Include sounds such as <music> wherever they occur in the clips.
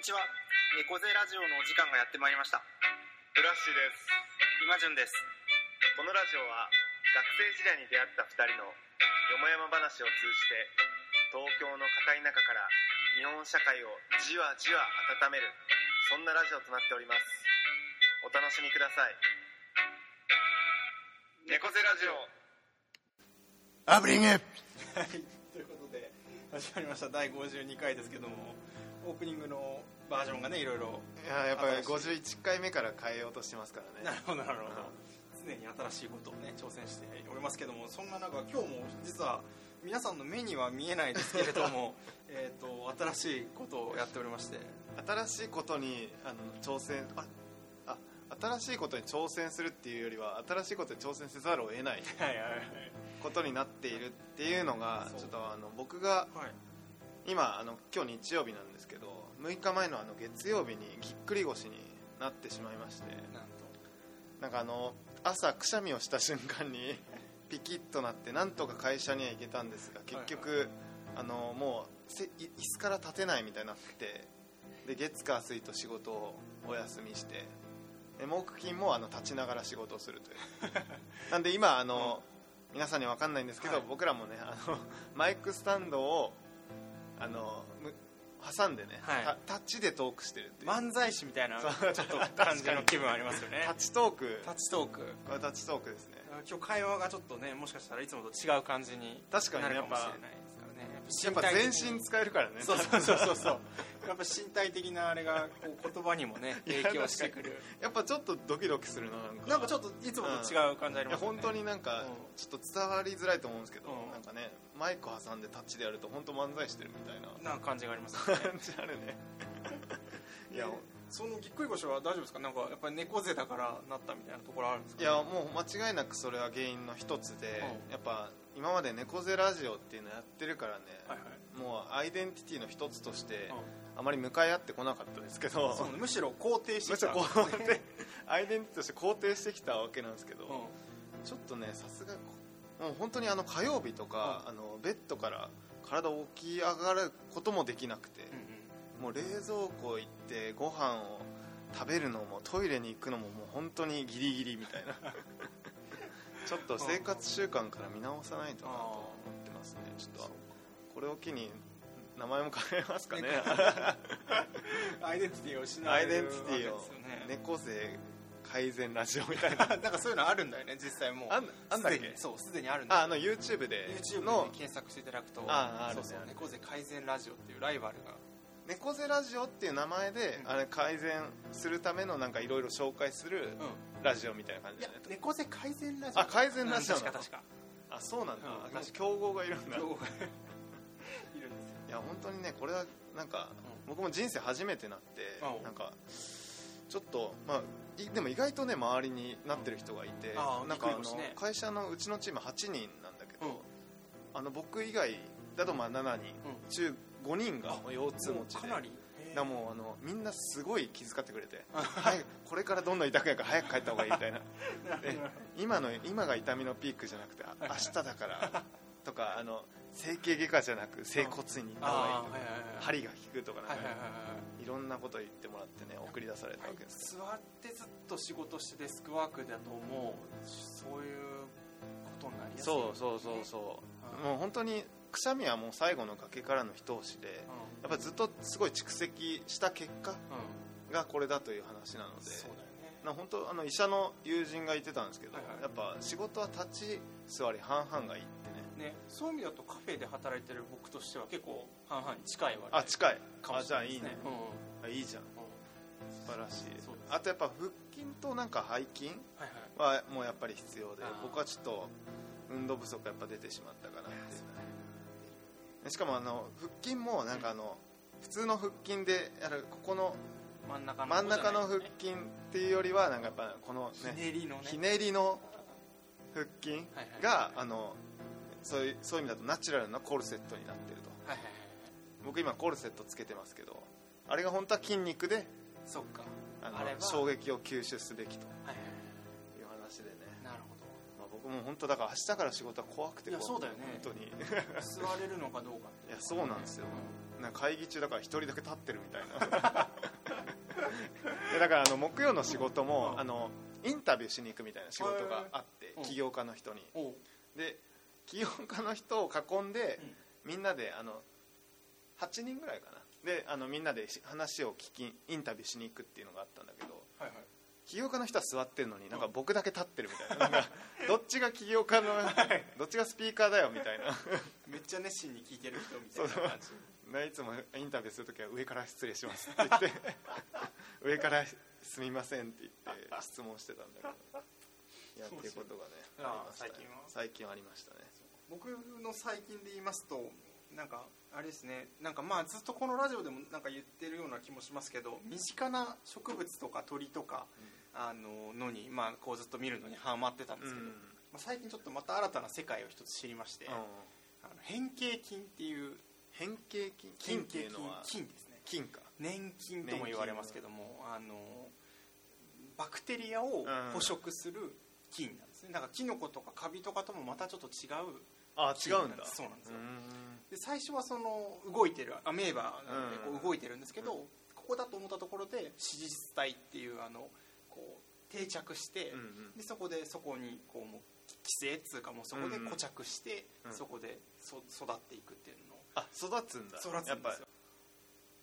にちは。猫背ラジオのお時間がやってまいりました。ブラッシュです。今順です。このラジオは学生時代に出会った2人のよもやま話を通じて東京の片田舎から日本社会をじわじわ温めるそんなラジオとなっております。お楽しみください。猫背ラジオ。アブリングはい、ということで始まりました。第52回ですけどもオープニングのバージョンがねいろいろいややっぱり新51回目から変えようとしてますからね。なるほどなるほど。常に新しいことをね挑戦しておりますけどもそんな中今日も実は皆さんの目には見えないですけれども <laughs> えーと新しいことをやっておりまして。新しいことにあの挑戦ああ新しいことに挑戦するっていうよりは新しいことに挑戦せざるを得ないことになっているっていうのがちょっとあの僕がはい今あの今日日曜日なんですけど6日前のあの月曜日にぎっくり腰になってしまいましてなんと。なんかあの朝くしゃみをした瞬間に <laughs> ピキッとなってなんとか会社には行けたんですが結局、あのもう椅子から立てないみたいになってで月火水と仕事をお休みしてで木金もあの立ちながら仕事をするという。<laughs> なんで今あの、皆さんには分かんないんですけど、はい。僕らもねあのマイクスタンドをあのむ挟んでね、はい。タタッチでトークしてるっていう。漫才師みたいなちょっと感じの気分ありますよね。<laughs> タッチトーク。タッチトーク。これタッチトークですね。今日会話がちょっとねもしかしたらいつもと違う感じに確かにねなるかもしれないですからねやっぱ全身使えるからね。そうそうそうそう <laughs> やっぱ身体的なあれがこう言葉にもね <laughs> 影響してくる。やっぱちょっとドキドキするななんか。なんかちょっといつもと違う感じありますよね。本当になんかうん。ちょっと伝わりづらいと思うんですけど、うん。なんかねマイク挟んでタッチでやると本当漫才してるみたいな。な感じがありますよね。感じあるね。<laughs> いやでそのぎっくり腰は大丈夫ですか？なんかやっぱり猫背だからなったみたいなところあるんですかいやもう間違いなくそれは原因の一つで、うん。やっぱ今まで猫背ラジオっていうのやってるからね、はいはい。もうアイデンティティの一つとして、うあまり向かい合ってこなかったですけどむしろ肯定してむしろきた肯定アイデンティティとして肯定してきたわけなんですけど、うん。ちょっとねさすがもう本当にあの火曜日とか、あのベッドから体起き上がることもできなくて、うんもう冷蔵庫行ってご飯を食べるのもトイレに行くのももう本当にギリギリみたいな。<laughs> ちょっと生活習慣から見直さないとなと思ってますね。ちょっとこれを機に名前も変えますかね。うんアイデンティティを失わアイデンティティを。猫背改善ラジオみたいな。<laughs> なんかそういうのあるんだよね実際もう。あんあんだっけ？そうすでにあるんだよ。ああの YouTube で。YouTube の。で検索していただくと。ああるね。そうそう猫背改善ラジオっていうライバルが。猫背ラジオっていう名前で、うん。あれ改善するためのなんかいろいろ紹介するうん。ラジオみたいな感じいやじゃない猫背改善ラジオ。あ改善ラジオうん確か確か。あそうなんだ、うん競合がいるんだ。い今日いるんですよや本当にねこれはなんか、僕も人生初めてなって、うんなんかちょっとまあいでも意外とね周りになってる人がいて、なんかあの会社のうちのチーム8人なんだけど、うん。あの僕以外だとまあ7人、うん。中5人が腰痛持ちで。もうかなり。だもうあのみんなすごい気遣ってくれて <laughs> はいこれからどんどん痛くなるから早く帰った方がいいみたいな。<laughs> で今の今が痛みのピークじゃなくてあ明日だからとかあの整形外科じゃなく整骨院に行った方がいいとか針が効くとかなんかはいろんなこと言ってもらってね送り出されたわけです。座ってずっと仕事してデスクワークだともうそういうことになりやすい。そうそうそうそう。うんもう本当にくしゃみはもう最後の崖からの一押しでやっぱずっとすごい蓄積した結果がこれだという話なのでそうだよね。な本当あの医者の友人が言ってたんですけど、はいはい。やっぱ仕事は立ち座り半々がいいってねねそういう意味だとカフェで働いてる僕としては結構半々に近いわあ近い。かもあしれないですね。じゃあいいね。うんあいいじゃん。うん。素晴らしい。あとやっぱ腹筋となんか背筋はいはい。はもうやっぱり必要であー。僕はちょっと運動不足やっぱ出てしまったかなっていう。しかもあの腹筋もなんかあの普通の腹筋でやるここの真ん中の真ん中の腹筋っていうよりはなんかやっぱこのひねねりのね。ひねりの腹筋はいはい。があのそういうそういう意味だとナチュラルなコルセットになってると。はいはいはい僕今コルセットつけてますけどあれが本当は筋肉でそっか。あのあれは。衝撃を吸収すべきと。はいはいはい。いう話でね、なるほど。まあ、僕もう本当だから明日から仕事は怖くていやそうだよね。本当に。座れるのかどうかっていやそうなんですよ。うなんか会議中だから一人だけ立ってるみたいな。<laughs> でだからあの木曜の仕事も、うん。あのインタビューしに行くみたいな仕事があって、うん起業家の人に。で起業家の人を囲んで、うん。みんなであの8人ぐらいかな。であのみんなでし話を聞きインタビューしに行くっていうのがあったんだけどはいはい。起業家の人は座ってるのになんか僕だけ立ってるみたいな。なんか <laughs> どっちが起業家のどっちがスピーカーだよみたいな。めっちゃ熱心に聞いてる人みたいな感じ。ねいつもインタビューするときは上から失礼しますって言って <laughs> 上からすみませんって言って質問してたんだけど。いやっていうことがねね。最近は。最近はありましたね僕の最近で言いますとなんかあれですねなんかまあずっとこのラジオでもなんか言ってるような気もしますけど身近な植物とか鳥とか、あののにまあこうずっと見るのにハマってたんですけど、まあ、最近ちょっとまた新たな世界を一つ知りまして、うん。あの変形菌っていう変形菌？菌っていうのは？菌ですね。菌か。粘菌とも言われますけどもあのバクテリアを捕食する菌なんですね。だからキノコとかカビとかともまたちょっと違うあ違うんだ。そうなんですよ。うで最初はその動いてるアメーバなのでうん。こう動いてるんですけど、ここだと思ったところで脂質体っていうあのこう定着して、でそこでそこにこうもう寄生っつうかもうそこで固着して、うん。そこでそ育っていくっていうのあ育つんだ。育つんですよ。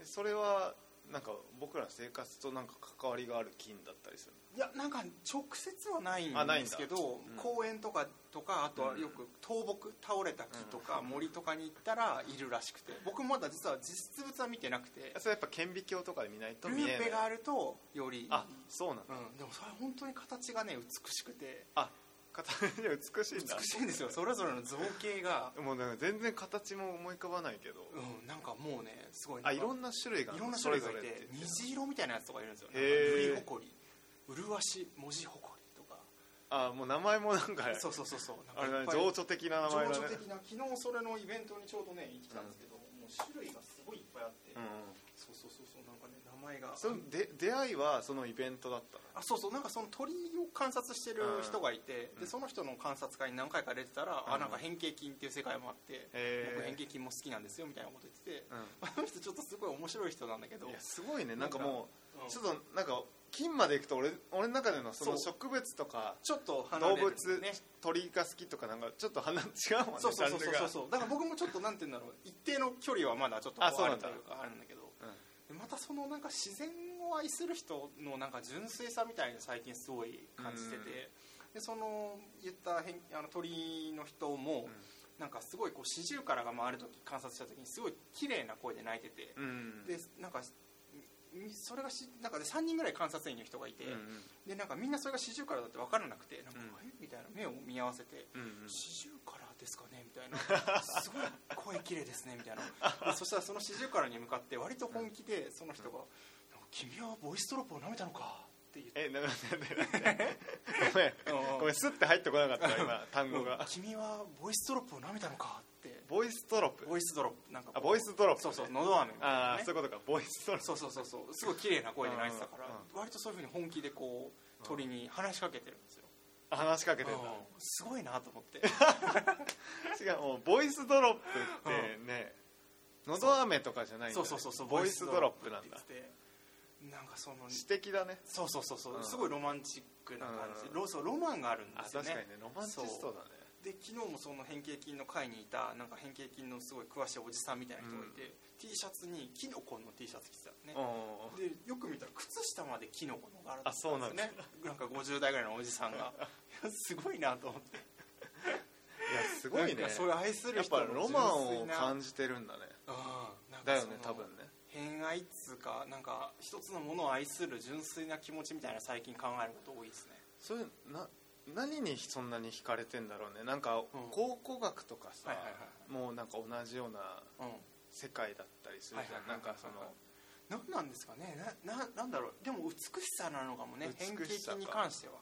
それはなんか僕らの生活となんか関わりがある菌だったりするいやなんか直接はないんですけど、うん公園とかとかあとはよく倒木倒れた木とか森とかに行ったらいるらしくて僕まだ実は実物は見てなくて。それやっぱ顕微鏡とかで見ないとル見えない。ーペがあるとよりあそうなんだ。うん、でもそれ本当に形がね美しくて。あ形が美しいんだ。美しいんですよ。それぞれの造形が、もうなんか全然形も思い浮かばないけど。うん、なんかもうねすごい。あいろんなな種類がいろんな種類がいてって虹色みたいなやつとかいるんですよ。へー。ブリホコリ麗し文字ホコリとか。あもう名前もなんかそうそうそうそう。あれ情緒的な名前だね。情緒的な昨日それのイベントにちょうどね行ってきたんですけど、もう種類がすごいいっぱいあって、うん前が。そので出会いはそのイベントだったの？あそうそう。なんかその鳥を観察してる人がいて、うん。でその人の観察会に何回か出てたら、うん。あなんか変形菌っていう世界もあって、へー。僕変形菌も好きなんですよみたいなこと言ってて、う <laughs> あの人ちょっとすごい面白い人なんだけど。すごいね。なんかもうん。うちょっとなんか菌までいくと俺俺の中でのその植物とかちょっと離動物ね鳥が好きとかなんかちょっと話違うもんねそうそうそうそうだから僕もちょっとなんて言うんだろう。一定の距離はまだちょっとあそうなんだ。あるというかあるんだけど。でまたそのなんか自然を愛する人のなんか純粋さみたいに最近すごい感じてて、でその言った変あの鳥の人も、なんかすごいこうシジュウカラが回る時観察した時にすごい綺麗な声で鳴いてて、うん。うんでなんかみそれがしなんかで3人ぐらい観察員の人がいて、うんでなんかみんなそれがシジュウカラだって分からなくてなんか、うん。え？みたいな目を見合わせてうんうん。四十から？ですかねみたいな。<laughs> すごい声綺麗ですねみたいな。でそしたらその四十からに向かって割と本気でその人が「なんか君はボイストロップを舐めたのか」って言って。えななんでなんでごめんごめん。スッて入ってこなかった今 <laughs> 単語が君はボイストロップを舐めたのか」って。voice drop？voice drop。なんかあ voice drop。そうそうのど飴みたいあなね。あそういうことか。 voice drop。そうそうそうそう。すごい綺麗な声で泣いてたからうん。割とそういうふうに本気でこう鳥に話しかけてるんですよ。あ話しかけてんすごいなと思って。<laughs> 違うもう voice drop ってねのど飴とかじゃないんだね。そうそうそうそう voice dropなんだ。なんかその詩的だね。そうそうそうそう、うん。すごいロマンチックな感じ。で、うん。ロそうロマンがあるんあですよね。確かにねロマンチストだねで昨日もその変形菌の会にいたなんか変形菌のすごい詳しいおじさんみたいな人がいて、T シャツにキノコの T シャツ着てたのね、うんでよく見たら靴下までキノコの柄だったあそうなんですね。なんか50代ぐらいのおじさんが。<laughs> すごいなと思って。いやすごいね。それ愛するやっぱロマンを感じてるんだね。うん。だよね多分ね。偏愛っつうかなんか一つのものを愛する純粋な気持ちみたいな最近考えること多いですね。それな何にそんなに惹かれてんだろうね。なんかうん。考古学とかさもうなんか同じようなうん。世界だったりするじゃん。なんかその何なんですかね。なななんだろう。でも美しさなのかもね変形に関しては。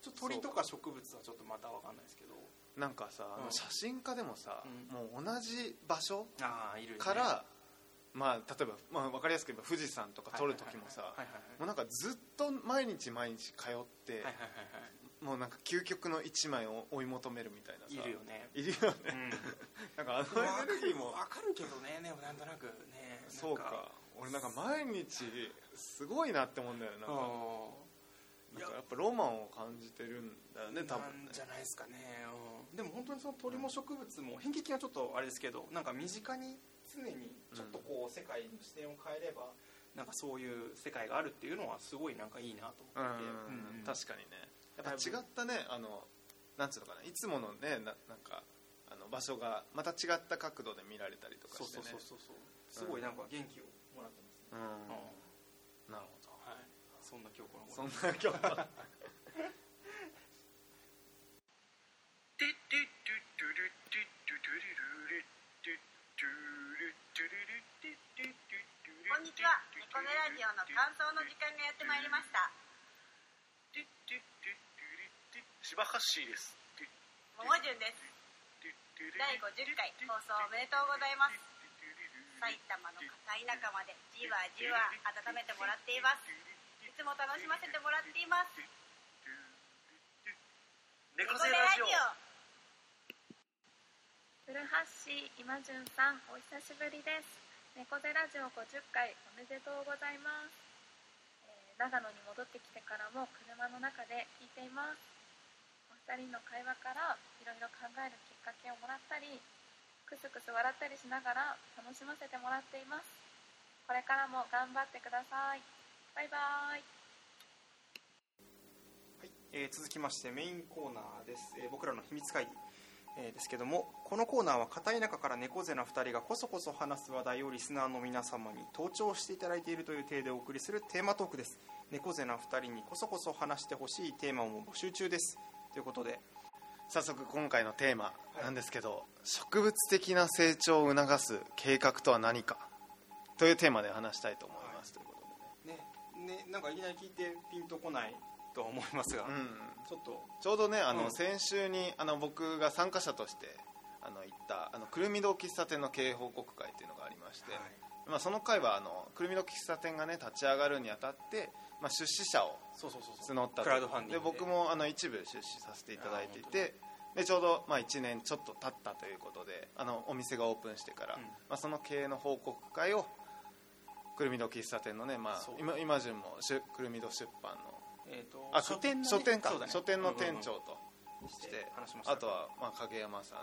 ちょっと鳥とか植物はちょっとまた分かんないですけど。なんかさあうん。の写真家でもさうん。もう同じ場所からまあ例えばまあ分かりやすく言えば富士山とか撮る時もさもうなんかずっと毎日毎日通ってもうなんか究極の一枚を追い求めるみたいなさ。いるよね。いるよね。うん。<laughs> なんかあのエネルギーも <laughs> 分かるけどねでもなんとなくね。そうか。俺なんか毎日すごいなって思うんだよなんか。うなんかやっぱロマンを感じてるんだよねん多分ね。じゃないですかね、うん、でも本当にその鳥も植物も変形菌はちょっとあれですけどなんか身近に常にちょっとこう世界の視点を変えればなんかそういう世界があるっていうのはすごいなんかいいなとうん思っていて、うんうん。確かにねやっぱ違ったねあのなんつうのかないつものねななんかあの場所がまた違った角度で見られたりとかそうしてね。そうそうそうそうすごいなんか元気をもらってますね、うん。うんなるほはい、そんな今日このどそんな今日はこんにちは。猫背ラジオの感想の時間がやってまいりました柴橋です。桃潤です。第50回放送おめでとうございます。埼玉の片田舎までじわじわ温めてもらっています。いつも楽しませてもらっています。猫背ラジオ。古橋今潤さんお久しぶりです。猫背ラジオ50回おめでとうございます、えー長野に戻ってきてからも車の中で聞いています二人の会話からいろいろ考えるきっかけをもらったりクスクス笑ったりしながら楽しませてもらっています。これからも頑張ってください。バイバイ。はい、えー続きましてメインコーナーです、えー僕らの秘密会議、えーですけどもこのコーナーは片田舎から猫背な2人がこそこそ話す話題をリスナーの皆様に登聴していただいているという体でお送りするテーマトークです。猫背な2人にこそこそ話してほしいテーマも募集中です。ということで早速今回のテーマなんですけど、植物的な成長を促す計画とは何かというテーマで話したいと思います、とい。うことねねなんかいきなり聞いてピンとこないとは思いますが、でね、うん、ちょっと。ちょうどねあの、うん。先週にあの僕が参加者としてあの行ったあのくるみ堂喫茶店の経営報告会っていうのがありまして、まあ、その会はあのくるみ堂喫茶店がね立ち上がるにあたって、まあ、出資者を募ったで。で僕もあの一部出資させていただいていてでちょうどまあ1年ちょっと経ったということであのお店がオープンしてから、うん。まあ、その経営の報告会をくるみ堂喫茶店のね、まあ今今順もしゅくるみ堂出版の。えーとあ書店のね書店か、ね。書店の店長うんうん。とうんして話しました。あとは、まあ、影山さん。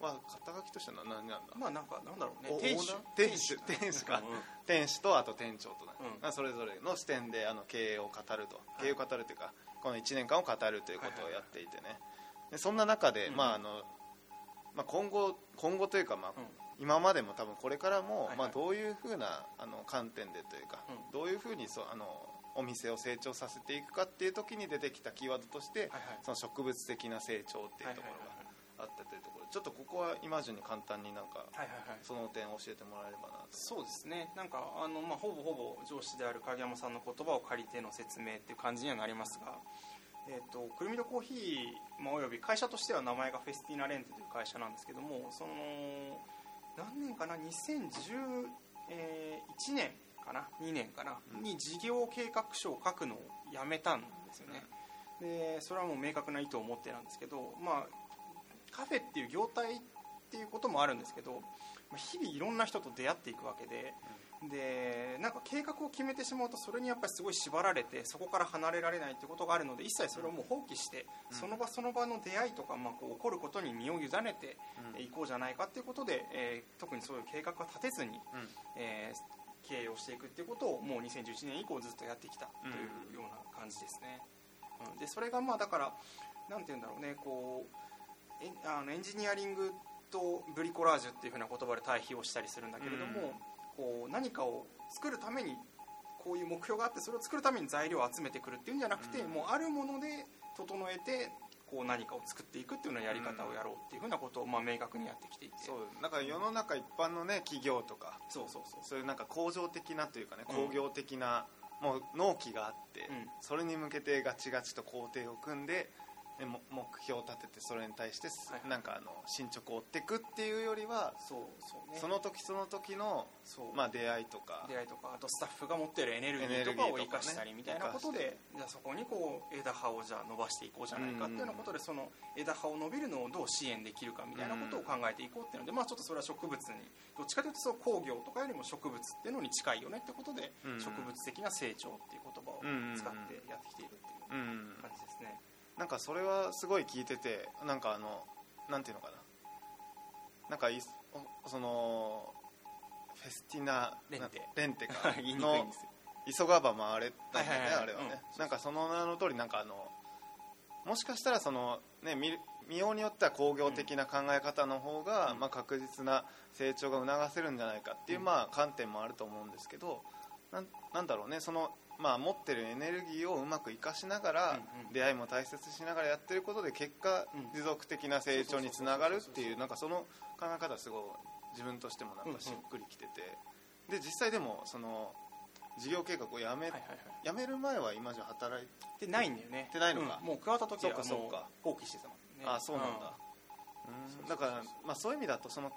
は肩書きとしては何なんだ？まあなんかなんだろうね。お店主店主店主か。店主とあと店長とね、うん。まあそれぞれの視点であの経営を語ると、い。経営を語るというかこの1年間を語るということをやっていてね、でそんな中で、うんまああのまあ、今後今後というか、まあうん。今までも多分これからも、まあ、どういうふうなあの観点でというか、うん。どういうふうにそうあのお店を成長させていくかっていう時に出てきたキーワードとして、はいはい。その植物的な成長っていうところがあったというところでちょっとここは今順に簡単になんかはいはいはい。その点を教えてもらえればなと。そうですね。なんかあの、まあ、ほぼほぼ上司である影山さんの言葉を借りての説明っていう感じにはなりますが、えー、とくるみどコーヒー、まあ、および会社としては名前がフェスティナレンテという会社なんですけどもその何年かな？2011年かな2年かな、うん。に事業計画書を書くのをやめたんですよね、でそれはもう明確な意図を持ってなんですけどまあカフェっていう業態っていうこともあるんですけどまあ日々いろんな人と出会っていくわけで、でなんか計画を決めてしまうとそれにやっぱりすごい縛られてそこから離れられないってことがあるので一切それをもう放棄して、うん。その場その場の出会いとか、まあ、こう起こることに身を委ねてうん。いこうじゃないかっていうことで、えー特にそういう計画は立てずに、うん。えー経営をしていくっていうことをもう2011年以降ずっとやってきたというような感じですね、うん。でそれがまあだからなんて言うんだろうねこうエンあのエンジニアリングとブリコラージュっていうふうな言葉で対比をしたりするんだけれども、こう何かを作るためにこういう目標があってそれを作るために材料を集めてくるっていうんじゃなくて、うん。もうあるもので整えてこう何かを作っていくっていうようなやり方をやろうっていうふうなことをまあ明確にやってきていて。そうだから世の中一般のね企業とかそうそうそう。そういうなんか工場的なというかねうん。工業的な、もう納期があって、うん。それに向けてガチガチと工程を組んで目標を立ててそれに対してなんかあの進捗を追っていくっていうよりはそうそうね。その時その時のまあ出会いとか。出会いとかあとスタッフが持ってるエネルギーとかを生かしたりみたいなことで、じゃあそこにこう枝葉をじゃあ伸ばしていこうじゃないかっていうようなことでその枝葉を伸びるのをどう支援できるかみたいなことを考えていこうっていうのでまあちょっとそれは植物にどっちかというとそう工業とかよりも植物っていうのに近いよねってことでうん。植物的な成長っていう言葉を使ってやってきているっていううん。感じですね。なんかそれはすごい聞いててなんかあのなんていうのかな。なんかいおそのフェスティナレンテ。なレンテか。<laughs> の急がば回れだよね、はいはいはい。あれはね、うん。なんかその名の通りなんかあのもしかしたらそのね見見ようによっては工業的な考え方の方が、うん。まあ、確実な成長が促せるんじゃないかっていう、うん。まあ、観点もあると思うんですけどなんなんだろうね。その、まあ、持ってるエネルギーをうまく生かしながら、出会いも大切にしながらやってることで結果、うん。持続的な成長につながるっていうなんかその考え方すごい自分としてもなんかしっくりきてて、で実際でもその事業計画をやめ,、やめる前は今じゃ働いてでないんだよねでないのか。うん。もう加わった時はもう放棄してたもんね。あそうなんだ、うん。だから、まあ、そういう意味だとその、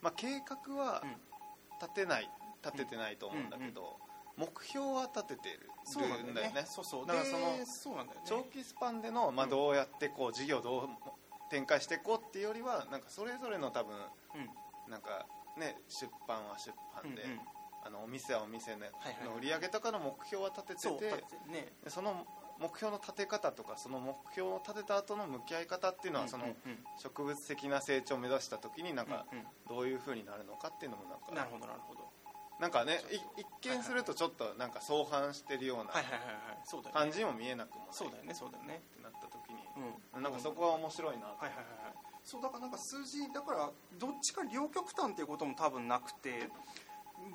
まあ、計画はうん。立てない立ててないと思うんだけど、目標は立ててる。そうなんだよね。そうそう。だからそのでそうなんだよね。長期スパンでの、まあ、うんどうやってこう事業をどう展開していこうっていうよりはなんかそれぞれの多分うん。なんかね出版は出版で、うんうん。あのお店はお店の売り上げとかの目標は立ててて、その目標の立て方とかその目標を立てた後の向き合い方っていうのはその植物的な成長を目指した時になんかどういう風になるのかっていうのもなんかなるほどなるほどなんかねい一見するとちょっとなんか相反してるような感じにも見えなくもそうだよねそうだよね。ってなった時に。うん。なんかそこは面白いなはいはいはいはい。そうだからなんか数字だからどっちか両極端っていうことも多分なくて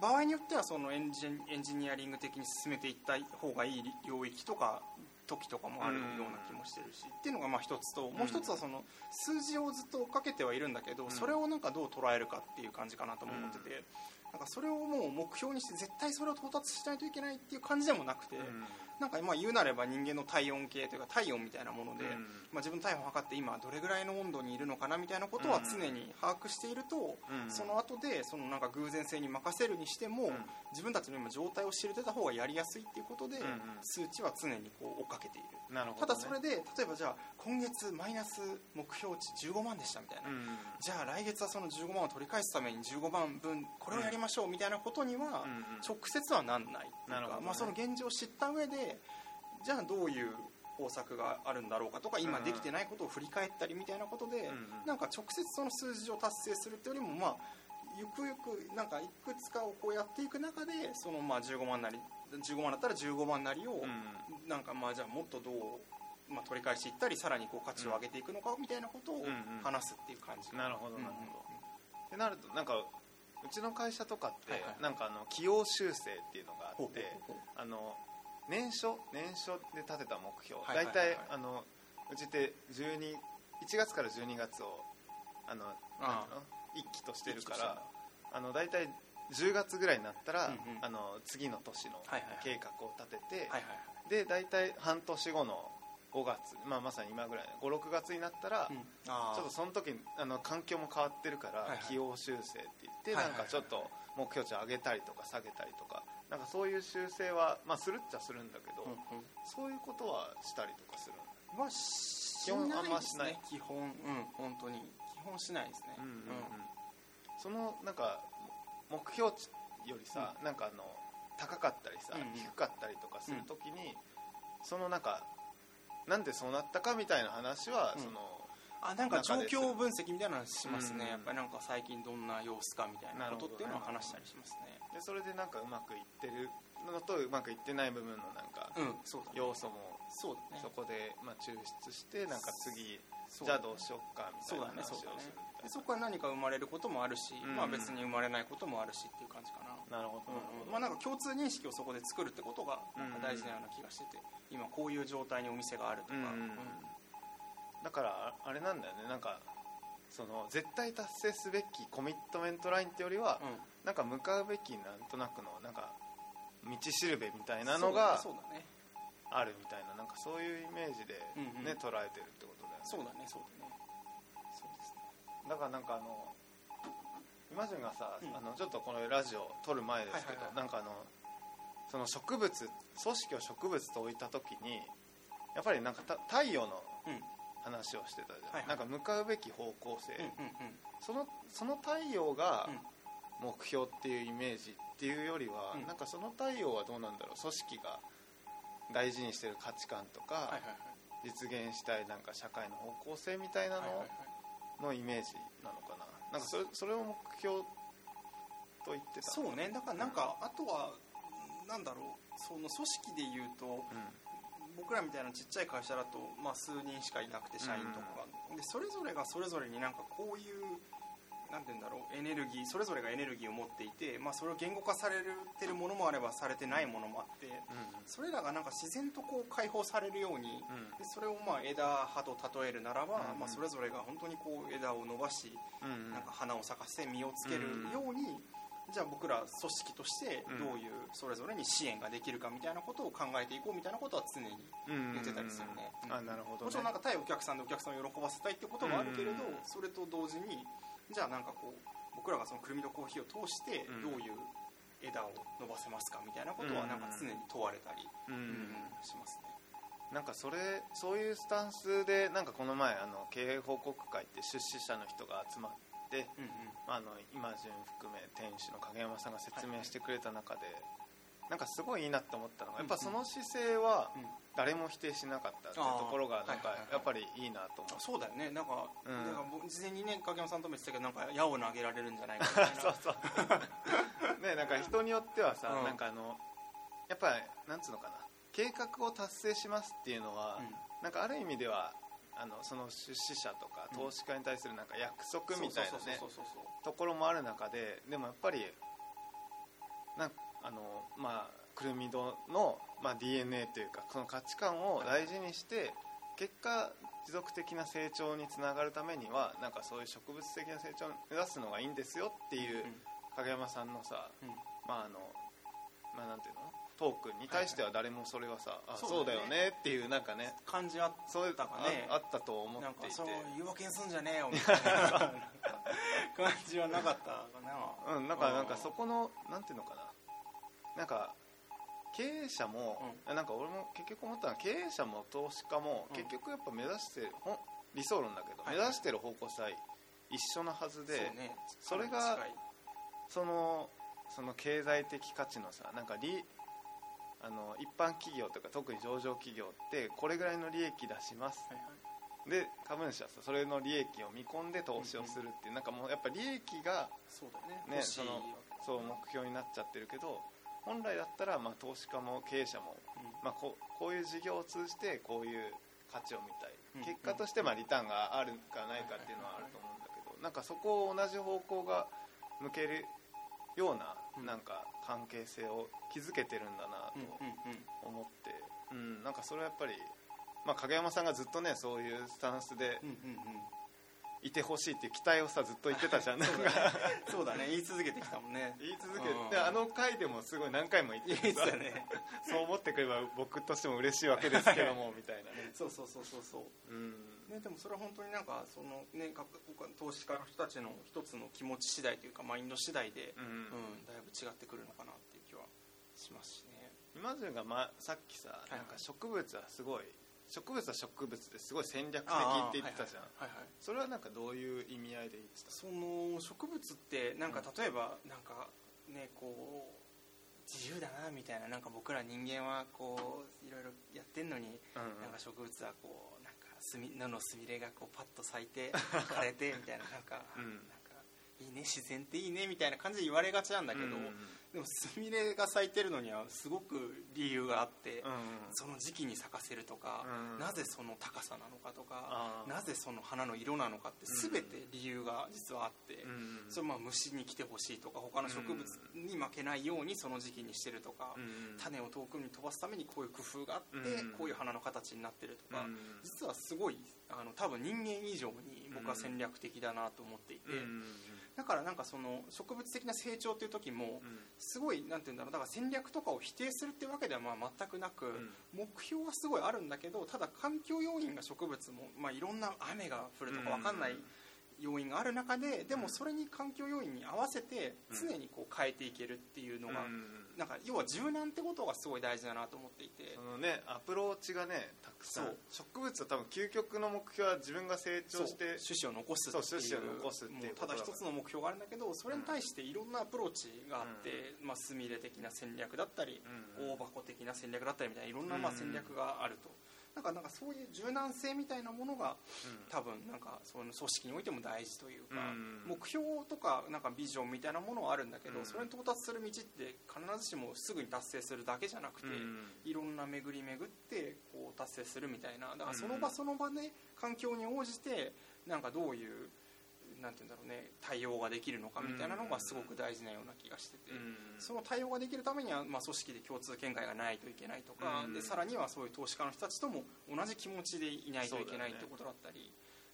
場合によってはそのエンジンエンジニアリング的に進めていった方がいい領域とか時とかもあるような気もしてるし、っていうのがまあ一つともう一つはその数字をずっと追っかけてはいるんだけど、ん。それをなんかどう捉えるかっていう感じかなとも思ってて、なんかそれをもう目標にして絶対それを到達しないといけないっていう感じでもなくて、なんかまあ言うなれば人間の体温計というか体温みたいなもので、うん。まあ、自分の体温を測って今どれぐらいの温度にいるのかなみたいなことは常に把握していると、うん。その後でそのなんか偶然性に任せるにしても、自分たちの今状態を知れてた方がやりやすいっていうことで、数値は常にこう追っかけている。ね、ただそれで例えばじゃあ今月マイナス目標値15万でしたみたいな、うんじゃあ来月はその15万を取り返すために15万分これをやりましょうみたいなことには直接はなんないっていうか、なね。まあ、その現状を知った上でじゃあどういう方策があるんだろうかとか今できてないことを振り返ったりみたいなことで、なんか直接その数字を達成するっていうよりもまあゆくゆくなんかいくつかをこうやっていく中でそのまあ15万なり15万だったら15万なりをうんなんかまあじゃあもっとどう、まあ、取り返していったりさらにこう価値を上げていくのかみたいなことを話すっていう感じ、なるほどうん。なるほど、ってなるとなんかうちの会社とかって、なんかあの起用修正っていうのがあって、あの年初年初で立てた目標、大体あのうちって12 1月から12月をあのなんていうの？一期としてるからあの大体10月ぐらいになったら、うんうん。あの次の年の計画を立てて、はいはいで大体半年後の5月、まあ、まさに今ぐらい56月になったら、はい、うん、ちょっとその時あの環境も変わってるから、はいはい。起用修正って言って、はいはいはい。なんかちょっと目標値上げたりとか下げたりとかなんかそういう修正は、まあ、するっちゃするんだけど、うんうん。そういうことはしたりとかするまあし基本あんましない。基本。うん本当に。基本しないですね。うんうんうん。そのなんか目標値よりさ、なんかあの高かったりさ、うんうん。低かったりとかするときに、そのなんかなんでそうなったかみたいな話は、うん。そのあなんか状況分析みたいなのしますね、うん。やっぱりなんか最近どんな様子かみたいなことっていうのは話したりしますね。でそれでなんかうまくいってるのとうまくいってない部分のなんか要素もそうだね。そこでまあ抽出してなんか次じゃあどうしよっかみたそいうな話をするみたいでそこから何か生まれることもあるし、うん。まあ別に生まれないこともあるしっていう感じかな。ななるほど、うんうん。まあ、なんか共通認識をそこで作るってことがなんか大事なような気がしてて、今こういう状態にお店があるとか、うん。うんだからあれなんだよね。なんかその絶対達成すべきコミットメントラインってよりは、うん。なんか向かうべきなんとなくのなんか道しるべみたいなのがあるみたいな。なんかそういうイメージで、うんうん。ね捉えてるってこそうだねそうだね。そうですね。だからなんかあのイマジンがさ、うん。あのちょっとこのラジオ撮る前ですけど、はいはいはい。なんかあのその植物組織を植物と置いた時にやっぱりなんかた太陽のうん話をしてたじゃん、はいはい。なんか向かうべき方向性、そのその太陽がうん。目標っていうイメージっていうよりは、うん。なんかその太陽はどうなんだろう？組織が大事にしてる価値観とか、実現したいなんか社会の方向性みたいなののイメージなのかな？なんかそれそれを目標と言ってたそうね。だからなんかあとはなんだろう。その組織でいうとうん僕らみたいなちっちゃい会社だと、まあ、数人しかいなくて社員とかが、でそれぞれがそれぞれになんかこういうなんて言うんだろうエネルギーそれぞれがエネルギーを持っていて、まあ、それを言語化されてるものもあればされてないものもあってそれらがなんか自然とこう解放されるようにうん。でそれをまあ枝葉と例えるならば、うん。まあ、それぞれが本当にこう枝を伸ばしなんか花を咲かせ実をつけるように、じゃあ僕ら組織としてどういうそれぞれに支援ができるかみたいなことを考えていこうみたいなことは常にうん。言ってたりするね、うん。あなるほど、ね、もちろんなんか対お客さんでお客さんを喜ばせたいってこともあるけれど、うん。それと同時にじゃあなんかこう僕らがそのくるみとコーヒーを通してうん。どういう枝を伸ばせますかみたいなことはなんか常に問われたり、しますね。なんかそれそういうスタンスでなんかこの前あの経営報告会って出資者の人が集まって、うんうん。まあ、あの今順含め店主の影山さんが説明してくれた中で、なんかすごいいいなって思ったのがやっぱその姿勢はうん。誰も否定しなかったっていうところがなんかやっぱりいいなと思あって。そうだよね。なんか,、うん。なんか僕事前にね影山さんとも言ってたけどなんか矢を投げられるんじゃないかみたいな。<laughs> そうそう。<laughs> ねなんか人によってはさ、うん。なんかあのやっぱりなんつうのかな。計画を達成しますっていうのは、うん。なんかある意味ではあのその出資者とかうん。投資家に対するなんか約束みたいなところもある中ででもやっぱりなんあのまあくるみ堂の、まあ、DNA というかその価値観を大事にして結果持続的な成長につながるためにはなんかそういう植物的な成長を目指すのがいいんですよっていう影山さんのさ、うん。まああのまあなんていうの？トークに対しては誰もそれはさ、あそうだよねっていうなんかね感じあっそういうだからねああったと思っていて。なんかそう言い訳にすんじゃねえよみたいな。<laughs> 感じはなかったかな。うん、なんかなんかそこのなんていうのかな。なんか経営者も、なんか俺も結局思ったのは経営者も投資家もうん。結局やっぱ目指してるほん理想論だけど、はい目指してる方向性は一緒なはずでね。それがそのその経済的価値のさなんか利あの一般企業とか特に上場企業ってこれぐらいの利益出します。はいはい。で株主はさそれの利益を見込んで投資をするっていう、なんかもうやっぱ利益がそうだよね。ねそのそう目標になっちゃってるけど本来だったらまあ投資家も経営者も、うん。まあ、こうこういう事業を通じてこういう価値を見たい、うん。結果としてまあリターンがあるかないかっていうのはあると思うんだけどなんかそこを同じ方向が向けるようなうん。なんか関係性を築けてるんだなうんうんと思って、うんなんかそれはやっぱり、まあ、影山さんがずっとねそういうスタンスでうんうんうんうんいてほしいっていう期待をさずっと言ってたじゃん。なんかそうだね。言い続けてきたもんね。言い続けうん。てあの回でもすごい何回も言ってたよね。そう思ってくれば僕としても嬉しいわけですけども <laughs> みたいなね。そうそうそうそうそう。うん。ね、でもそれは本当になんかその、ね、か投資家の人たちの一つの気持ち次第というかマインド次第で、ううんんだいぶ違ってくるのかなっていう気はしますしね。今順が、ま、さっきさい。なんか植物はすごい植物は植物ですごい戦略的って言ってたじゃん。はいはいはい。はいそれはなんかどういう意味合いで言ってた？その植物ってなんか例えばなんかねこう自由だなみたいななんか僕ら人間はこういろいろやってんのに、うんなんか植物はこうなんかすみ菜のすみれがこうパッと咲いて <laughs> 枯れてみたいななんか、うん。なんかいいね自然っていいねみたいな感じで言われがちなんだけど、うんでもスミレが咲いてるのにはすごく理由があって、うんその時期に咲かせるとか、うんなぜその高さなのかとかなぜその花の色なのかって全て理由が実はあって、うんそれまあ虫に来てほしいとか他の植物に負けないようにその時期にしてるとか、うん種を遠くに飛ばすためにこういう工夫があって、うんこういう花の形になってるとか、うん実はすごいあの多分人間以上に僕は戦略的だなと思っていて。うんなんかからなんかその植物的な成長っていう時もうんすごいなんていうんだろうだから戦略とかを否定するってわけではまあ全くなく、ん。目標はすごいあるんだけどただ環境要因が植物も、まあ、いろんな雨が降るとか分かんない要因がある中ででもそれに環境要因に合わせて常にこう変えていけるっていうのが、うんなんか要は柔軟ってことがすごい大事だなと思っていて。そ。のねアプローチがねたくさん。植物は多分究極の目標は自分が成長して種子を残すっていう。そう種子を残すっていうもうただ一つの目標があるんだけどそれに対していろんなアプローチがあって、まあ、スミレ的な戦略だったり、うん。大箱的な戦略だったりみたいないろんなまあ戦略があると、なんかなんかそういう柔軟性みたいなものが多分なんかその組織においても大事というか、うん。目標とかなんかビジョンみたいなものはあるんだけど、うん。それに到達する道って必ずしもすぐに達成するだけじゃなくて、うん。いろんな巡り巡ってこう達成するみたいな。だからその場その場で環境に応じてなんかどういうなんて言うんだろうね対応ができるのかみたいなのがすごく大事なような気がしてて。その対応ができるためには、まあ、組織で共通見解がないといけないとか、うんでさらにはそういう投資家の人たちとも同じ気持ちでいないといけないってことだったり、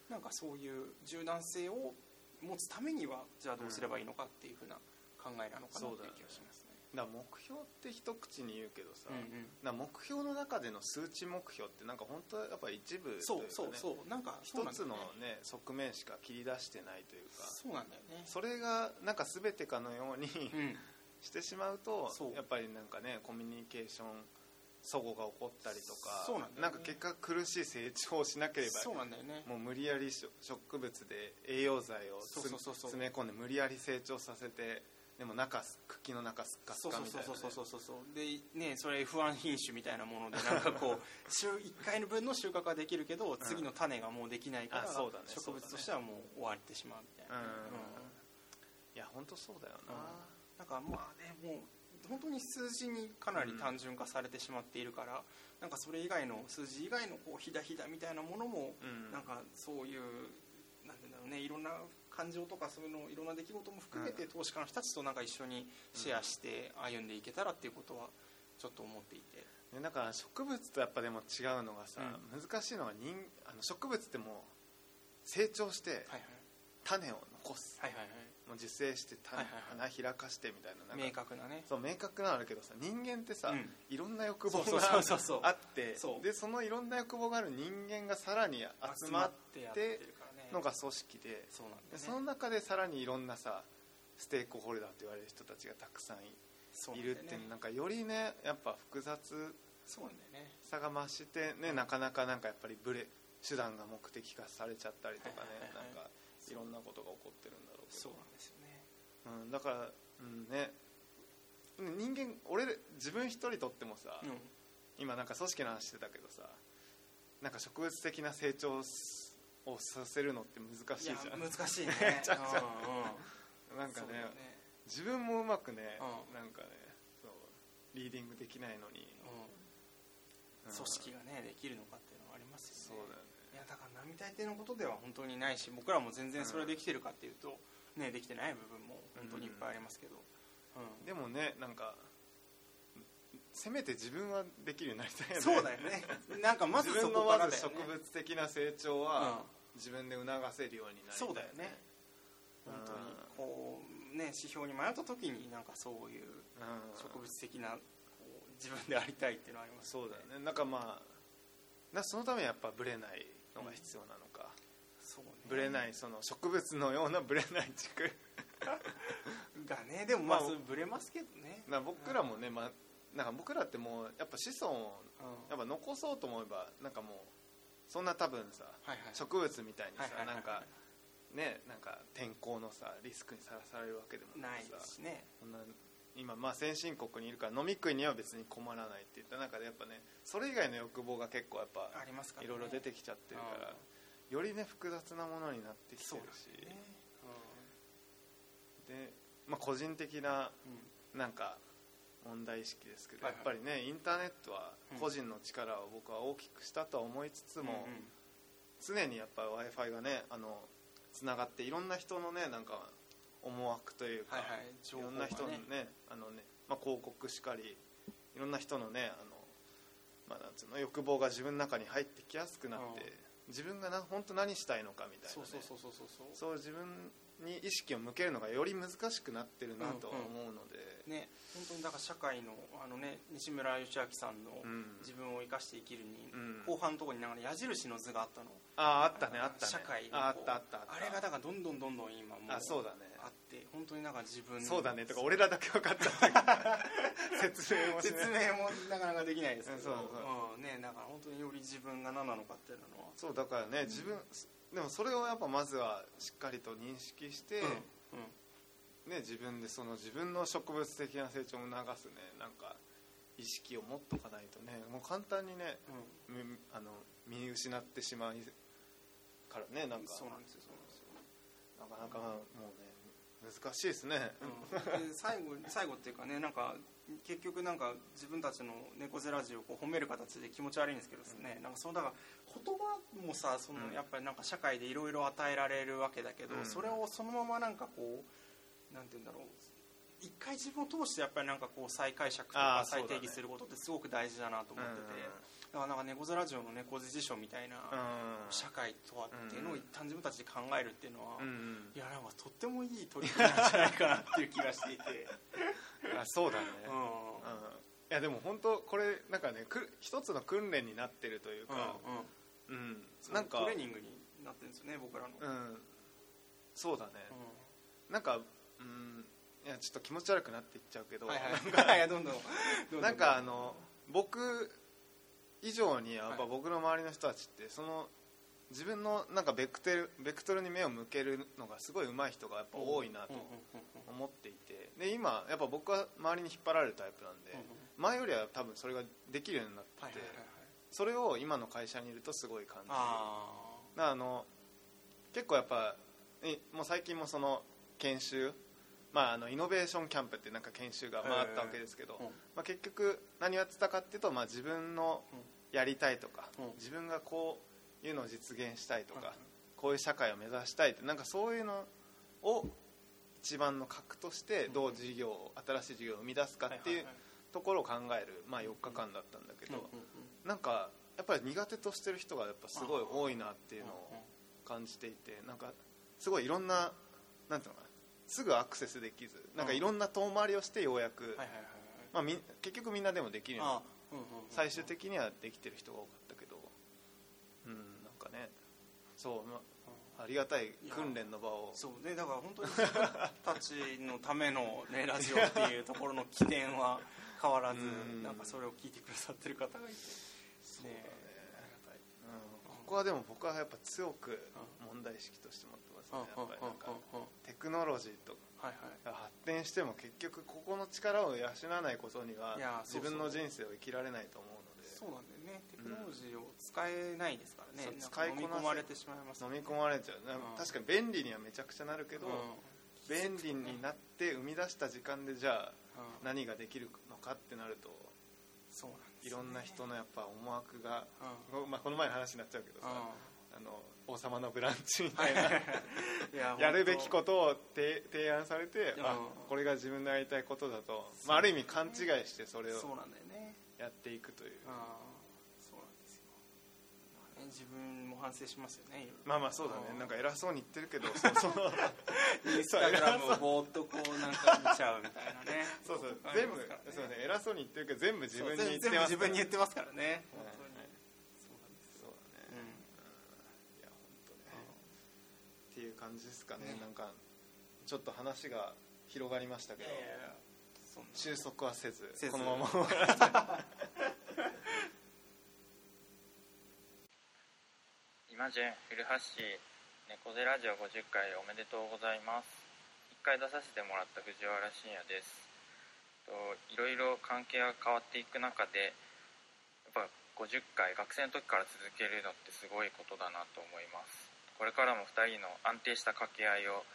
なんかそういう柔軟性を持つためにはじゃあどうすればいいのかっていうふうな考えなのかなっていう気がしますね。だ目標って一口に言うけどさ、うんうん。目標の中での数値目標ってなんか本当はやっぱ一部というか、ね、そうそうそう。なんか一つのよね。ね側面しか切り出してないというか。そうなんだよね。それがなんか全てかのようにうん。<laughs> してしまうとやっぱりなんかねコミュニケーション齟齬が起こったりとかそうなんだよね。か結果苦しい成長をしなければそうなんだよね。もう無理やりしょ植物で栄養剤をつそうそうそうそう。詰め込んで無理やり成長させてでも中す茎の中すっかすそうかみたいな、ね、そうそうそうそう。そうでねそれ F1 品種みたいなものでなんかこう <laughs> 週1回の分の収穫はできるけど次の種がもうできないからうだね植物としてはもう終わってしまうみたいな、うんうん。いや本当そうだよな、なんかまあねもう本当に数字にかなり単純化されてしまっているから、なんかそれ以外の数字以外のこうひだひだみたいなものも、うん。なんかそういうなんていうんだろうねいろんな感情とかそういうのいろんな出来事も含めて、投資家の人たちとなんか一緒にシェアして歩んでいけたらっていうことはちょっと思っていて、ねだから植物とやっぱでも違うのがさ、難しいのが人あの植物ってもう成長してはい種を残す、はいはいはい。はいもう受精して種、はいはい花開かしてみたいななんか。明確なね。そう明確なのあるけどさ人間ってさ、うん。いろんな欲望があってそう。でそのいろんな欲望がある人間がさらに集まっってのが組織でそうなんだよね。でその中でさらにいろんなさステークホルダーと言われる人たちがたくさんいんね。るっていうなんかよりねやっぱ複雑さが増してねなかなかなんかやっぱりブレ手段が目的化されちゃったりとかねはいはいはい。はいなんかいろんなことが起こってるんだろうけど。そうなんですよね。うん、だから、うんね、人間俺自分一人とってもさ、うん。今なんか組織の話してたけどさなんか植物的な成長をさせるのって難しいじゃん。難しいね。<laughs> めちゃくちゃ。うんうん。なんかねそうだよ自分もうまくね、うん。なんかねそうリーディングできないのに、うん。組織がねできるのかっていうのはありますよね。そうだよね。いやだから並大抵のことでは本当にないし僕らも全然それできてるかっていうと、ねできてない部分も本当にいっぱいありますけど、うん。でもねなんかせめて自分はできるようになりたいよね。そうだよね。なんかまずそ自分のこからだよね。まず植物的な成長は、自分で促せるようになりたいそうだよね。本当にこうね指標に迷った時になんかそういううん。植物的な自分でありたいっていうのはありますそうだよね。なんかまあなそのためにやっぱブレないのが必要なのか、そうね。ブレないその植物のようなブレない軸。がねでもまあまあそれブレますけどね。な僕らもね、まあ、なんか僕らってもうやっぱ子孫をうん。やっぱ残そうと思えばなんかもうそんな多分さはいはい。植物みたいにさはいはいはいなんかねなんか天候のさリスクにさらされるわけでもなないですね。今まあ先進国にいるから飲み食いには別に困らないって言った中でやっぱねそれ以外の欲望が結構やっぱありますからいろいろ出てきちゃってるからよりね複雑なものになってきてるし。ね。で、まあ、個人的なうん。なんか問題意識ですけど、やっぱりねインターネットは個人の力を僕は大きくしたとは思いつつも、常にやっぱ w i f i がねあのつながっていろんな人のねなんか思惑というか、はいろんな人のねあのね、まあ、広告しかりいろんな人のねあの、まあ、なんつうの欲望が自分の中に入ってきやすくなって、自分がな本当何したいのかみたいな、ね、そうそうそうそうそう。そう自分に意識を向けるのがより難しくなってるなとは思うので、ね本当にだから社会のあのね西村義明さんのうん。自分を生かして生きるに、うん。後半のところになんか矢印の図があったの。あああったねあったね。社会あったあった。あれがだからどんどんどんどん今もうあそうだねあって本当になんか自分のそうだねとか俺らだけ分かった説明もし説ね明もなかなかできないですけど。そうそう。うんねだから本当により自分が何なのかっていうのは。そうだからね自分でもそれをやっぱまずはしっかりと認識して、うんうん。ね、自分でその自分の植物的な成長を促すねなんか意識を持っとかないとねもう簡単にねみあの見失ってしまいからねなんか。そうなんですよそうなんですよ。なかなかもうね難しいですね、うん。で最後最後っていうかねなんか結局なんか自分たちの猫背ラジオをこう褒める形で気持ち悪いんですけどですね、なんかそのだから言葉もさそのうん。やっぱりなんか社会でいろいろ与えられるわけだけど、うん。それをそのままなんかこうなんて言うんだろう。一回自分を通してやっぱりなんかこう再解釈とか再定義することってすごく大事だなと思ってて、だからなんか猫背ラジオの猫背辞書みたいな、うん。社会とはっていうのを一旦自分たちで考えるっていうのは、うんうん。いやなんかとってもいい取り組みなんじゃないかなっていう気がしていて、<laughs> あそうだね、うん。うん。いやでも本当これなんかねく一つの訓練になってるというか、うんうん。うん、なんかトレーニングになってるんですよね僕らの、うん。そうだね、うなんかうん。いやちょっと気持ち悪くなっていっちゃうけど、んはいはい。は <laughs> いはいどんどん。どんどなんかあの僕以上にやっぱはい。僕の周りの人たちってその自分のなんかベクテルベクトルに目を向けるのがすごい上手い人がやっぱ多いなと思っていて。で今やっぱ僕は周りに引っ張られるタイプなんで前よりは多分それができるようになっててそれを今の会社にいるとすごい感じる。あの結構やっぱえもう最近もその研修まあ、あのイノベーションキャンプってなんか研修が回ったわけですけど、うんまあ、結局何をやってたかっていうと、まあ、自分のやりたいとか、うん自分がこういうのを実現したいとか、うん。こういう社会を目指したいってなんかそういうのを一番の核としてどう事業を新しい事業を生み出すかっていうところを考える、まあ、4日間だったんだけど、なんかやっぱり苦手としてる人がやっぱすごい多いなっていうのを感じていてなんかすごいいろんななんていうのかなすぐアクセスできずなんかいろんな遠回りをしてようやく、まあ、み結局みんなでもできるよ最終的にはできてる人が多かったけどうんなんかねそう、まあ、ありがたい訓練の場を。そうねだから本当に自分たちのための、ね、ラジオっていうところの起点は変わらずうん。なんかそれを聞いてくださってる方がいて。ねうん。ここはでも僕はやっぱ強く問題意識として持ってますねやっぱりなんかテクノロジーとはいはいが発展しても結局ここの力を養わないことには自分の人生を生きられないと思うので。そうなんだよね。テクノロジーを使えないですからね、そうなんか使いこなせ飲み込まれてしまいます飲み込まれちゃう。うん。確かに便利にはめちゃくちゃなるけど、便利になって生み出した時間でじゃあうん。何ができるのかってなるとそうなんいろんな人のやっぱ思惑が、うん。まあ、この前の話になっちゃうけどさ、うん。あの王様のブランチみたはいいな、い。ややるべきことを提提案されて、うんあこれが自分のやりたいことだと、まあ、ある意味勘違いしてそれをやっていくという。そうなんですよ、まあね、自分も反省しますよねまあまあそうだね。うん。なんか偉そうに言ってるけど <laughs> <laughs> そうそう。インスタグラムをぼーっとこうなんか見ちゃうみたいなね。そうそう全部そうね偉そうに言ってるけど全部自分に言ってます全部自分に言ってますからね。はい本当にそうなんですそうだねうんいや本当ねっていう感じですかね。なんかちょっと話が広がりましたけど収束はせずこのまま。<laughs> 今順古橋猫背ラジオ50回おめでとうございます。1回出させてもらった藤原信也です。といろいろ関係が変わっていく中でやっぱ50回学生の時から続けるのってすごいことだなと思いますこれからも2人の安定した掛け合いを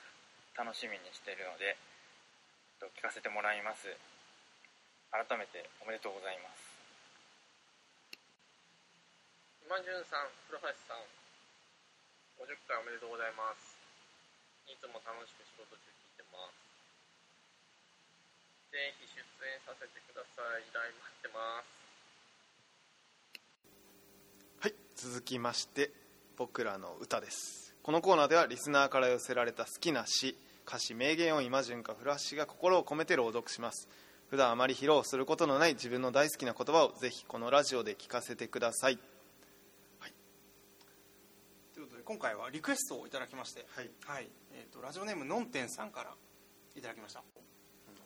楽しみにしているのでと聞かせてもらいます改めておめでとうございます今潤さん、古橋さん、50回おめでとうございます。いつも楽しく仕事中聞いてます。ぜひ出演させてください。依頼待ってます。はい続きまして僕らの歌です。このコーナーではリスナーから寄せられた好きな詩歌詞名言を今順かフラッシュが心を込めて朗読します。普段あまり披露することのない自分の大好きな言葉をぜひこのラジオで聞かせてください。ということで今回はリクエストをいただきましてはい。はい、えー、とラジオネームのんてんさんからいただきました。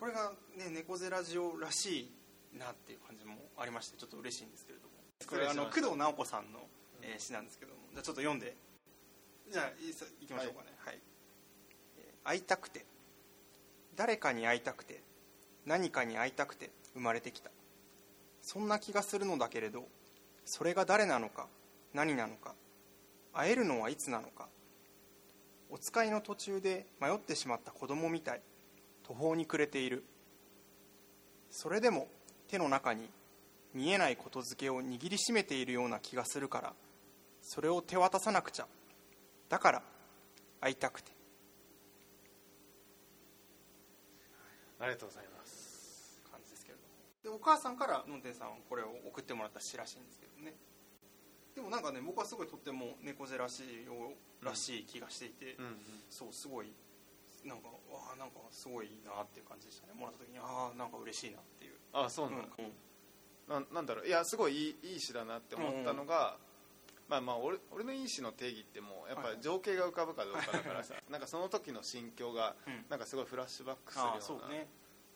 これがね猫背ラジオらしいなっていう感じもありましてちょっと嬉しいんですけれども。これあの工藤直子さんの、えー詩なんですけども。じゃあちょっと読んで。じゃあいいさいきましょうかね。はい、えー会いたくて。誰かに会いたくて。何かに会いたくて。生まれてきた。そんな気がするのだけれどそれが誰なのか。何なのか。会えるのはいつなのか。お使いの途中で迷ってしまった子供みたい。途方に暮れている。それでも手の中に見えないことづけを握りしめているような気がするからそれを手渡さなくちゃ。だから会いたくて。ありがとうございます。感じですけれどもでお母さんからのんてんさんはこれを送ってもらった詩らしいんですけどね。でもなんかね僕はすごいとっても猫背らしいよらしい気がしていて、うんうん。そうすごいなんかわあなんかすごいなっていう感じでしたね。もらった時にああなんか嬉しいなっていう。あそうなんだ、なん。なんだろう。いやすごいいいいい詩だなって思ったのが、まあまあ俺俺のいい詩の定義ってもうやっぱり情景が浮かぶかどうかだからさなんかその時の心境がうん。なんかすごいフラッシュバックするような。ああそうね。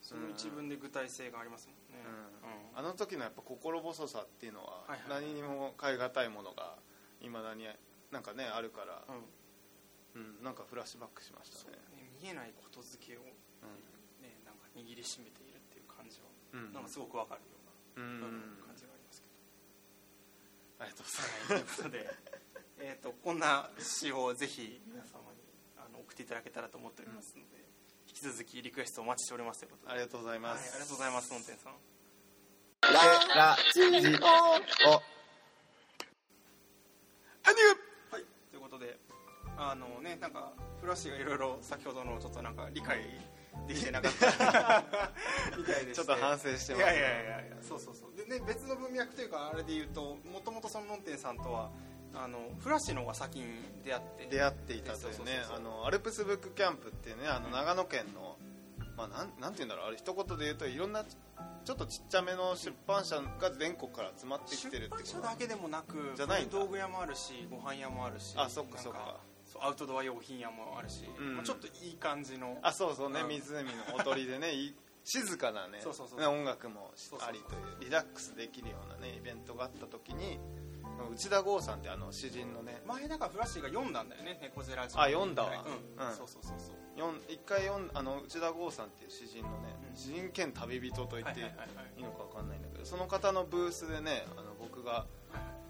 その一文で具体性がありますもんね、あの時のやっぱ心細さっていうのははいはい何にも代え難いものがいまだになんかねあるから、うん。うんうん、なんかフラッシュバックしましたね。ね。見えないことづけを、ねなんか握りしめているっていう感じは、うん。なんかすごくわかるような、うん、うん。うん感じがありますけどありがとうございます。ということでえーとこんな詩をぜひ皆様にあの送っていただけたらと思っておりますので、引き続きリクエストお待ちしております。ということでありがとうございます、はい、ありがとうございます。のんてんさん。ラジオ。はいということであのねなんかフラッシュがいろいろ先ほどのちょっとなんか理解できてなかったみたいで <laughs> ちょっと反省してますいやいやいやいやそうそうそう。でね別の文脈というかあれで言うともともとそののんてんさんとはあのフラッシュの方が先に出会って。出会っていたというねアルプスブックキャンプっていうねあの長野県の、まあ、なんなんて言うんだろうあれ一言で言うといろんなちょっとちっちゃめの出版社が全国から集まってきてるってこと。出版社だけでもなくじゃない道具屋もあるしご飯屋もあるしあそっかそっかアウトドア用品屋もあるし、うん。まあ、ちょっといい感じの。あそうそうね。うん。湖のほとりでねい <laughs> 静かなね音楽もそうそうそう。ありというリラックスできるようなねイベントがあった時に内田剛さんってあの詩人のね前だからフラッシーが読んだんだよね猫背ラジオ。あ読んだわ。うん、うん。そうそうそうそう。一回読んあの内田剛さんっていう詩人のね、うん。詩人兼旅人と言っていいのか分かんないんだけどその方のブースでねあの僕が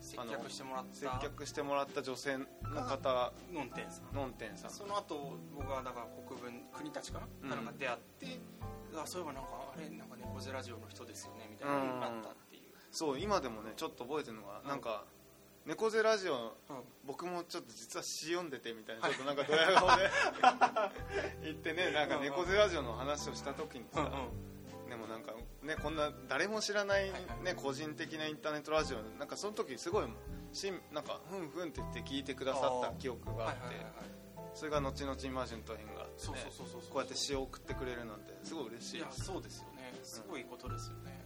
接客してもらった。接客してもらった女性の方。のんてんさんのんてんさん。その後僕はだから国分国たちかな、うん。なんか出会ってあそういえばなんかあれなんか猫背ラジオの人ですよねみたいなのになったっていう、そう今でもねちょっと覚えてるのが、なんか猫背ラジオうん。僕もちょっと実は詩読んでてみたいなちょっとなんかドヤ顔で <laughs> 言ってねなんか猫背ラジオの話をした時にさ、うんうんなんかねこんな誰も知らないね個人的なインターネットラジオなんかその時すごいしんなんかふんふんって言って聞いてくださった記憶があってそれが後々イマジンと縁がこうやって詩を送ってくれるなんてすごい嬉しいやいですそうですよね。すごいことですよね、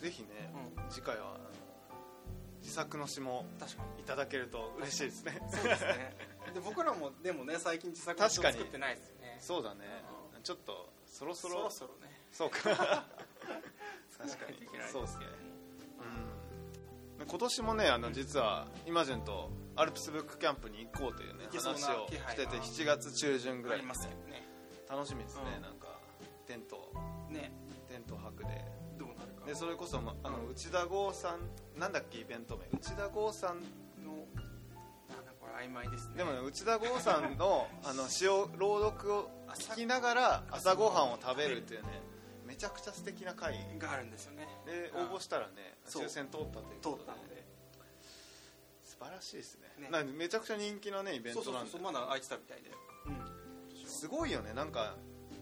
ぜひねうん。次回は自作の詩もいただけると嬉しいですね。そうですね。で僕らもでもね最近自作確かに。作ってないですよね。そうだね。ちょっとそろそろ。そろそろね。そうか。確かにそうですね。うん。今年もねあの実はイマジンとアルプスブックキャンプに行こうというね話をしてて7月中旬ぐらい。ありますよね。楽しみですね、うん。なんか。テント。ね。テント泊で。どうなるか。でそれこそ、まあのうん内田剛さんなんだっけイベント名。内田剛さんの曖昧ですね。でもね内田剛さんの <laughs> あの詩を朗読を聞きながら朝ごはん。を食べるっていうねめちゃくちゃ素敵な会があるんですよね。でうん応募したらね抽選通ったというとでったので。素晴らしいですね。ね。めちゃくちゃ人気なねイベントなんで。そうまだ空いてたみたいで。すごいよね。なんか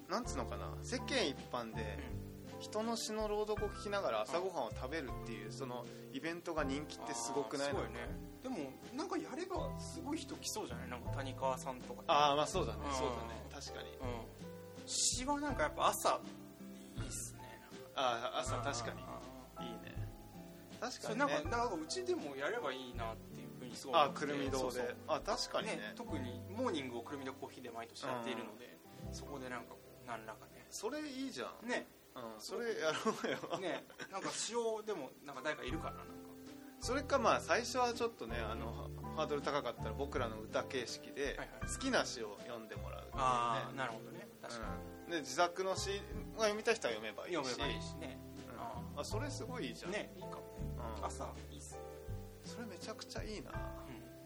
なんつうのかな。世間一般で人の詩の朗読を聞きながら朝ごはんを食べるっていうそのイベントが人気ってすごくないあーすごいね。でもなんかやればすごい人来そうじゃない？なんか谷川さんとか。ああまあそうだね。うん。そうだね。確かに。うん。詩はなんかやっぱ朝いいっすね。ああ朝確かに。あいいね。確それなんかにねかなんかうちでもやればいいなっていうふうにすごいあくるみ堂で。そうあ確かにね。特にモーニングをくるみ堂コーヒーで毎年やっているので、そこでなんか何らかそれいいじゃん。ね。ねうんそれやろうよねなんか詩をでもなんか誰かいるかななんか。それかまあ最初はちょっとねあのハードル高かったら僕らの歌形式ではいはい。好きな詩を読んでもらうっていうね。ああなるほどね。確かうん。で自作の詩が読みたい人は読めばいに、いし。読めばいいしね。うん。あそれすごいいいじゃん、ねいいかもね。うん。朝いいっす。ね、それめちゃくちゃいいな。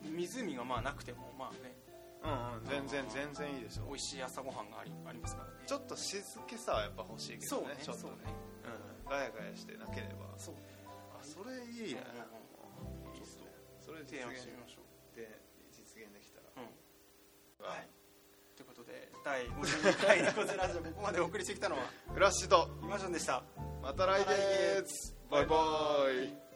うん、湖がまあなくてもまあねうんうん全然全然いいでしょ美味しい朝ごはんがありありますからね。ちょっと静けさはやっぱ欲しいけどねちょっとね。うんガヤガヤしてなければ。そう。ねあそれいいね。いいっすねそれ実提案現してみましょうで実現できたらうんはいということで第52回猫背ラジオここまでお送りしてきたのはフラッシュとイマジョンでしたまた来月バイバイ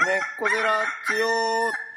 猫ゼラチオ